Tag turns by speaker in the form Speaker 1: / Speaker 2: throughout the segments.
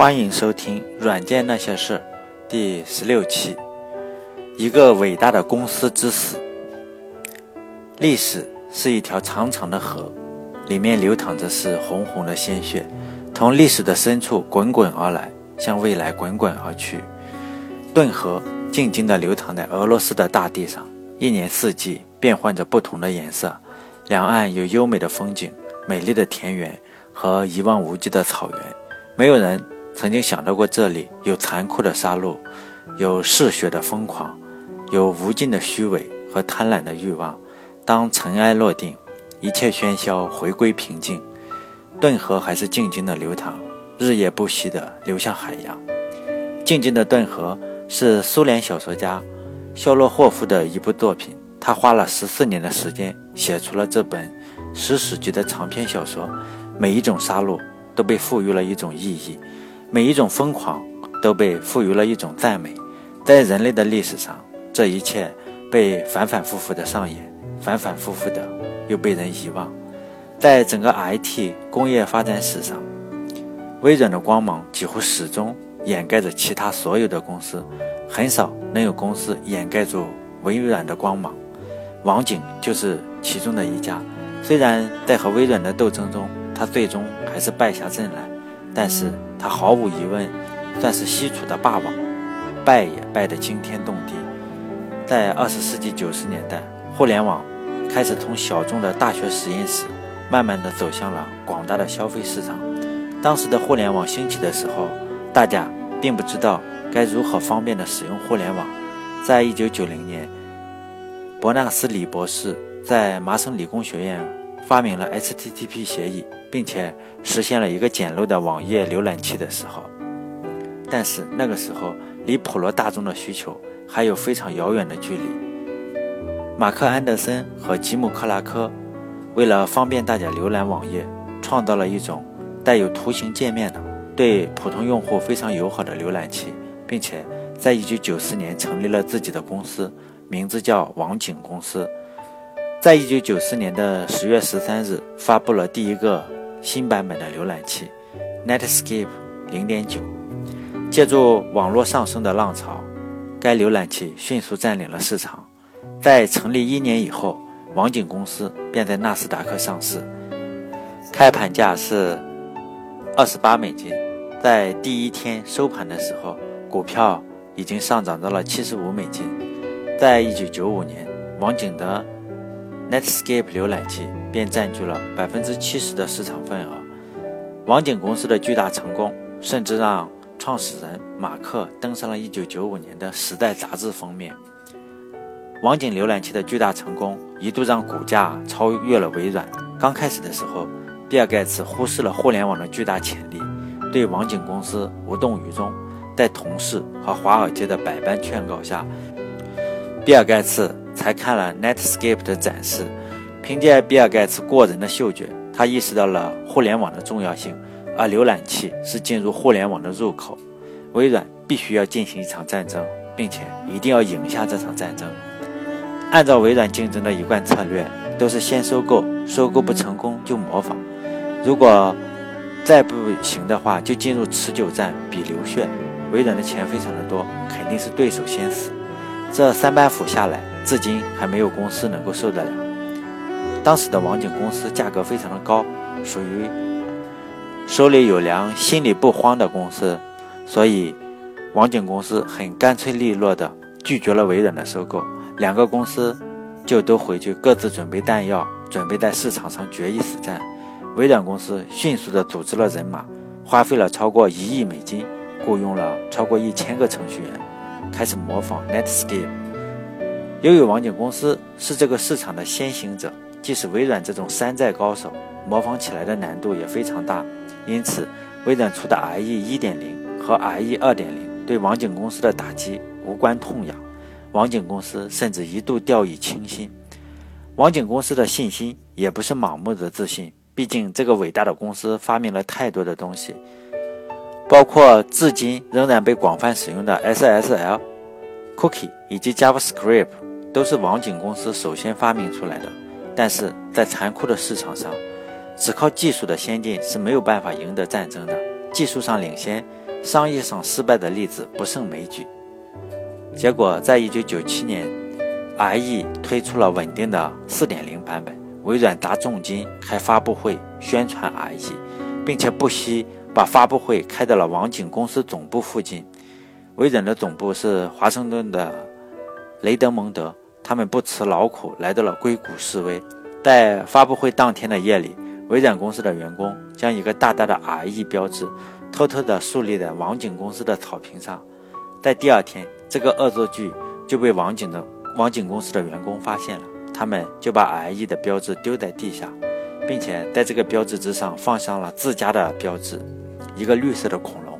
Speaker 1: 欢迎收听《软件那些事》第十六期。一个伟大的公司之死。历史是一条长长的河，里面流淌着是红红的鲜血，从历史的深处滚滚而来，向未来滚滚而去。顿河静静地流淌在俄罗斯的大地上，一年四季变换着不同的颜色。两岸有优美的风景、美丽的田园和一望无际的草原。没有人。曾经想到过，这里有残酷的杀戮，有嗜血的疯狂，有无尽的虚伪和贪婪的欲望。当尘埃落定，一切喧嚣回归平静，顿河还是静静的流淌，日夜不息地流向海洋。静静的顿河是苏联小说家肖洛霍夫的一部作品，他花了十四年的时间写出了这本史诗级的长篇小说。每一种杀戮都被赋予了一种意义。每一种疯狂都被赋予了一种赞美，在人类的历史上，这一切被反反复复的上演，反反复复的又被人遗忘。在整个 IT 工业发展史上，微软的光芒几乎始终掩盖着其他所有的公司，很少能有公司掩盖住微软的光芒。网景就是其中的一家，虽然在和微软的斗争中，他最终还是败下阵来。但是他毫无疑问算是西楚的霸王，败也败得惊天动地。在二十世纪九十年代，互联网开始从小众的大学实验室，慢慢的走向了广大的消费市场。当时的互联网兴起的时候，大家并不知道该如何方便的使用互联网。在一九九零年，伯纳斯李博士在麻省理工学院发明了 HTTP 协议。并且实现了一个简陋的网页浏览器的时候，但是那个时候离普罗大众的需求还有非常遥远的距离。马克·安德森和吉姆·克拉克为了方便大家浏览网页，创造了一种带有图形界面的、对普通用户非常友好的浏览器，并且在1994年成立了自己的公司，名字叫网景公司。在1994年的10月13日，发布了第一个。新版本的浏览器，Netscape 0.9，借助网络上升的浪潮，该浏览器迅速占领了市场。在成立一年以后，网景公司便在纳斯达克上市，开盘价是二十八美金。在第一天收盘的时候，股票已经上涨到了七十五美金。在一九九五年，网景的 Netscape 浏览器。便占据了百分之七十的市场份额。网景公司的巨大成功，甚至让创始人马克登上了一九九五年的《时代》杂志封面。网景浏览器的巨大成功，一度让股价超越了微软。刚开始的时候，比尔·盖茨忽视了互联网的巨大潜力，对网景公司无动于衷。在同事和华尔街的百般劝告下，比尔·盖茨才看了 Netscape 的展示。凭借比尔·盖茨过人的嗅觉，他意识到了互联网的重要性，而浏览器是进入互联网的入口。微软必须要进行一场战争，并且一定要赢下这场战争。按照微软竞争的一贯策略，都是先收购，收购不成功就模仿，如果再不行的话，就进入持久战，比流血。微软的钱非常的多，肯定是对手先死。这三板斧下来，至今还没有公司能够受得了。当时的网景公司价格非常的高，属于手里有粮、心里不慌的公司，所以网景公司很干脆利落的拒绝了微软的收购，两个公司就都回去各自准备弹药，准备在市场上决一死战。微软公司迅速的组织了人马，花费了超过一亿美金，雇佣了超过一千个程序员，开始模仿 Netscape。由于网景公司是这个市场的先行者。即使微软这种山寨高手，模仿起来的难度也非常大。因此，微软出的 IE 1.0和 IE 2.0对网景公司的打击无关痛痒。网景公司甚至一度掉以轻心。网景公司的信心也不是盲目的自信，毕竟这个伟大的公司发明了太多的东西，包括至今仍然被广泛使用的 SSL、Cookie 以及 JavaScript，都是网景公司首先发明出来的。但是在残酷的市场上，只靠技术的先进是没有办法赢得战争的。技术上领先，商业上失败的例子不胜枚举。结果，在一九九七年，IE 推出了稳定的四点零版本，微软砸重金开发布会宣传 IE，并且不惜把发布会开到了网景公司总部附近。微软的总部是华盛顿的雷德蒙德，他们不辞劳苦来到了硅谷示威。在发布会当天的夜里，微软公司的员工将一个大大的 IE 标志偷偷地树立在网景公司的草坪上。在第二天，这个恶作剧就被网景的网景公司的员工发现了，他们就把 IE 的标志丢在地下，并且在这个标志之上放上了自家的标志，一个绿色的恐龙。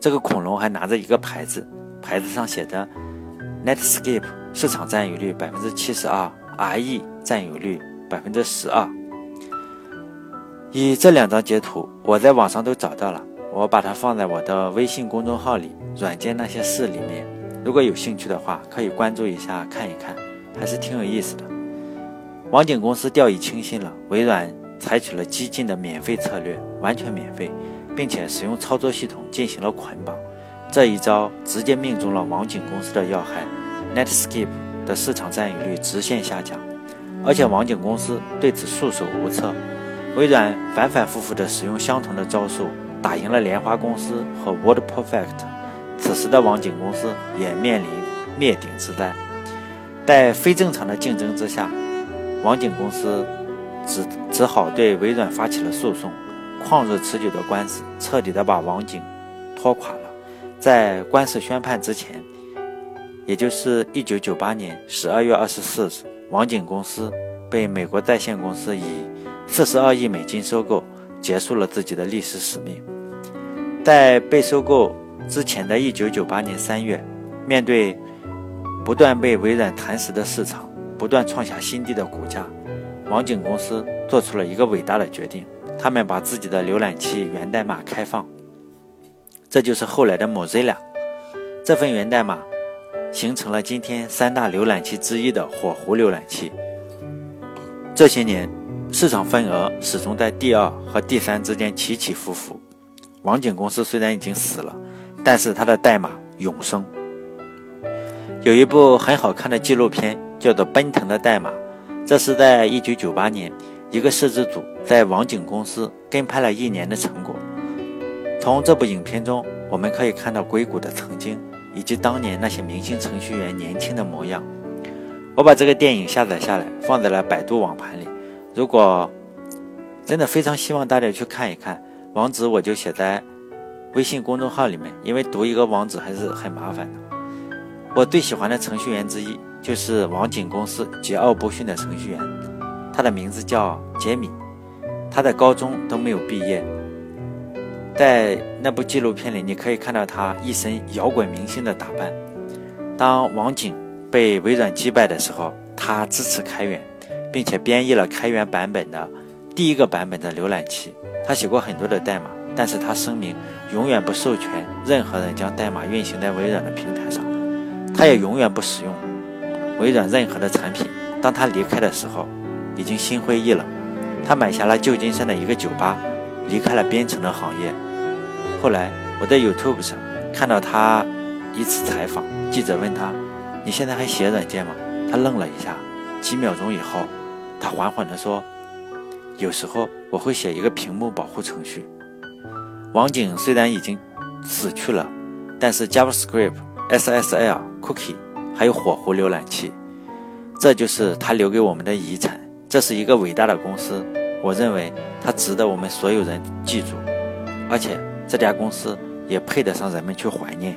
Speaker 1: 这个恐龙还拿着一个牌子，牌子上写着 “Netscape 市场占有率百分之七十二，IE 占有率百分之十二”。以这两张截图，我在网上都找到了。我把它放在我的微信公众号里“软件那些事”里面，如果有兴趣的话，可以关注一下看一看，还是挺有意思的。网景公司掉以轻心了，微软采取了激进的免费策略，完全免费，并且使用操作系统进行了捆绑。这一招直接命中了网景公司的要害，Netscape 的市场占有率直线下降，而且网景公司对此束手无策。微软反反复复地使用相同的招数。打赢了莲花公司和 WordPerfect，此时的网景公司也面临灭顶之灾。在非正常的竞争之下，网景公司只只好对微软发起了诉讼。旷日持久的官司彻底的把网景拖垮了。在官司宣判之前，也就是一九九八年十二月二十四日，网景公司被美国在线公司以四十二亿美金收购，结束了自己的历史使命。在被收购之前的一九九八年三月，面对不断被微软蚕食的市场，不断创下新低的股价，网景公司做出了一个伟大的决定，他们把自己的浏览器源代码开放，这就是后来的 Mozilla。这份源代码形成了今天三大浏览器之一的火狐浏览器。这些年，市场份额始终在第二和第三之间起起伏伏。网景公司虽然已经死了，但是它的代码永生。有一部很好看的纪录片，叫做《奔腾的代码》，这是在1998年，一个摄制组在网景公司跟拍了一年的成果。从这部影片中，我们可以看到硅谷的曾经，以及当年那些明星程序员年轻的模样。我把这个电影下载下来，放在了百度网盘里。如果真的非常希望大家去看一看。网址我就写在微信公众号里面，因为读一个网址还是很麻烦的。我最喜欢的程序员之一就是网景公司桀骜不驯的程序员，他的名字叫杰米，他在高中都没有毕业。在那部纪录片里，你可以看到他一身摇滚明星的打扮。当网景被微软击败的时候，他支持开源，并且编译了开源版本的第一个版本的浏览器。他写过很多的代码，但是他声明永远不授权任何人将代码运行在微软的平台上，他也永远不使用微软任何的产品。当他离开的时候，已经心灰意冷。他买下了旧金山的一个酒吧，离开了编程的行业。后来我在 YouTube 上看到他一次采访，记者问他：“你现在还写软件吗？”他愣了一下，几秒钟以后，他缓缓地说。有时候我会写一个屏幕保护程序。网景虽然已经死去了，但是 JavaScript、SSL、Cookie 还有火狐浏览器，这就是他留给我们的遗产。这是一个伟大的公司，我认为它值得我们所有人记住，而且这家公司也配得上人们去怀念。